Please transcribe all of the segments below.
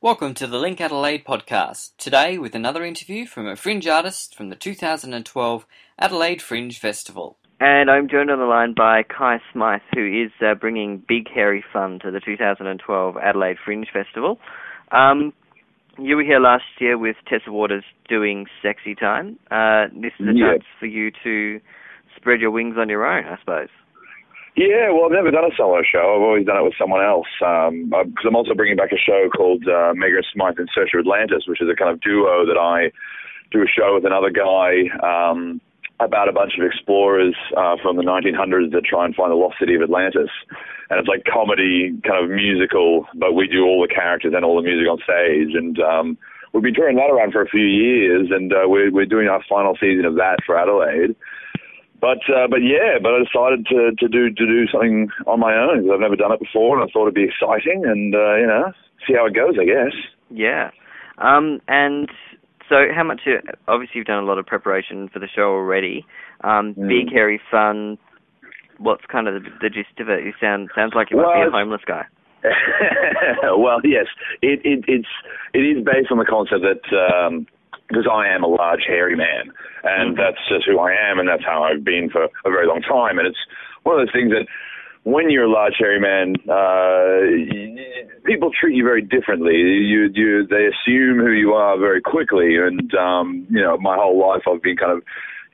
Welcome to the Link Adelaide podcast. Today, with another interview from a fringe artist from the 2012 Adelaide Fringe Festival. And I'm joined on the line by Kai Smythe, who is uh, bringing Big Hairy Fun to the 2012 Adelaide Fringe Festival. Um, you were here last year with Tessa Waters doing Sexy Time. Uh, this is a Yeah. chance for you to spread your wings on your own, I suppose. Yeah, well, I've never done a solo show. I've always done it with someone else. Um, because I'm also bringing back a show called uh, Megan Smythe in Search of Atlantis, which is a kind of duo that I do a show with another guy um, about a bunch of explorers uh, from the 1900s that try and find the lost city of Atlantis. And it's like comedy, kind of musical, but we do all the characters and all the music on stage. And um, we've been touring that around for a few years, and uh, we're, we're doing our final season of that for Adelaide. But uh, but yeah, but I decided to, to do to do something on my own because I've never done it before, and I thought it'd be exciting, and uh, you know, see how it goes, I guess. Yeah. Um, and so, how much? uh, Obviously, you've done a lot of preparation for the show already. Um, Mm. Big Hairy Fun. What's kind of the, the gist of it? You sound sounds like you might Well, be a homeless guy. well, yes, it, it it's it is based on the concept that um, because I am a large hairy man, and Mhm. that's just who I am, and that's how I've been for a very long time, and it's one of those things that. When you're a large hairy man, uh, people treat you very differently. You, you, they assume who you are very quickly, and um, you know, my whole life I've been kind of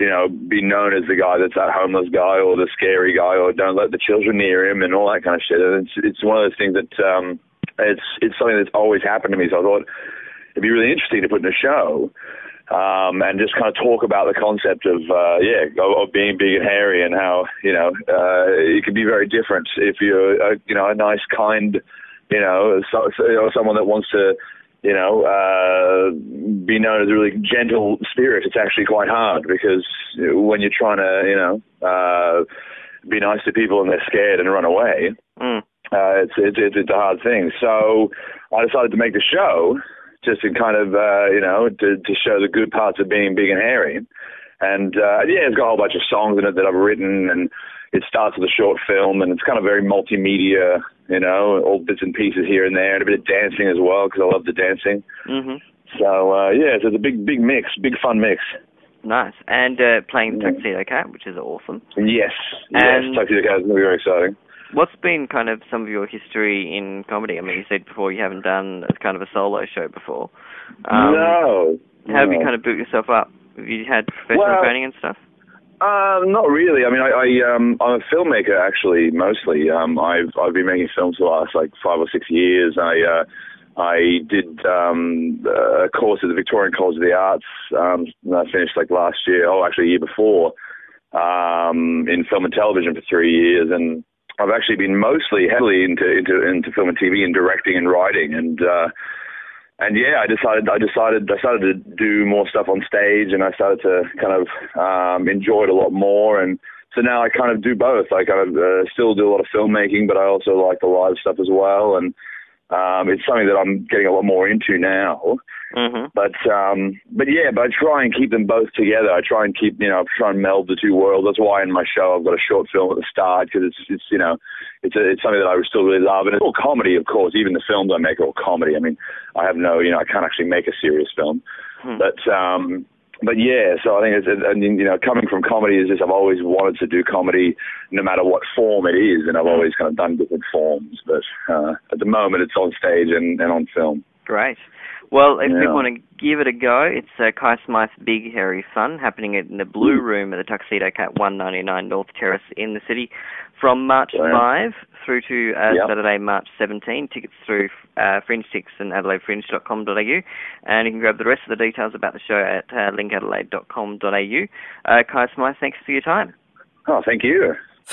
you know, be known as the guy that's that homeless guy or the scary guy or don't let the children near him and all that kind of shit. And it's it's one of those things that um it's it's something that's always happened to me. So I thought it'd be really interesting to put in a show. Um, and just kind of talk about the concept of uh, yeah of, of being big and hairy and how you know uh, it can be very different if you're a, you know a nice kind you know so, so, you know, someone that wants to you know, uh, be known as a really gentle spirit, it's actually quite hard because when you're trying to, you know, uh, be nice to people and they're scared and run away, Mm. uh, it's, it's it's it's a hard thing. So I decided to make the show just to kind of, uh, you know, to to show the good parts of being big and hairy. And uh, yeah, it's got a whole bunch of songs in it that I've written, and it starts with a short film, and it's kind of very multimedia, you know, all bits and pieces here and there, and a bit of dancing as well because I love the dancing. Mhm. So uh, yeah, so it's a big, big mix, big fun mix. Nice. And uh, playing. Tuxedo Cat, which is awesome. Yes, And- yes, Tuxedo Cat is going to be very exciting. What's been kind of some of your history in comedy? I mean, you said before you haven't done a kind of a solo show before. Um, no, How have you kind of built yourself up? Have you had professional Well- training and stuff? Um, not really. I mean, I, I um, I'm a filmmaker actually. Mostly, um, I've I've been making films for the last like five or six years. I uh, I did um, a course at the Victorian College of the Arts. Um, and I finished like last year. Oh, actually, a year before. Um, in film and television for three years, and I've actually been mostly heavily into into into film and TV and directing and writing and. uh and yeah, I decided I decided I started to do more stuff on stage, and I started to kind of um, enjoy it a lot more. And so now I kind of do both. I kind of uh, still do a lot of filmmaking, but I also like the live stuff as well. And um, it's something that I'm getting a lot more into now. hmm But um, but yeah, but I try and keep them both together. I try and keep you know I try and meld the two worlds. That's why in my show I've got a short film at the start because it's it's you know it's a, it's something that I still really love and it's all comedy of course. Even the films I make are all comedy. I mean I have no you know I can't actually make a serious film, Hmm. but um, but yeah. So I think it's and you know coming from comedy is just I've always wanted to do comedy no matter what form it is, and I've always kind of done different forms. But uh, at the moment it's on stage and, and on film. Great. Well, if Yeah. people want to give it a go, it's uh, Kai Smythe Big Hairy Fun happening in the Blue Room at the Tuxedo Cat 199 North Terrace in the city from March Brilliant. 5 through to uh, Yep. Saturday, March 17. Tickets through uh, FringeTIX and AdelaideFringe.com.au. And you can grab the rest of the details about the show at uh, linkadelaide.com.au. Uh, Kai Smythe, thanks for your time. Oh, thank you.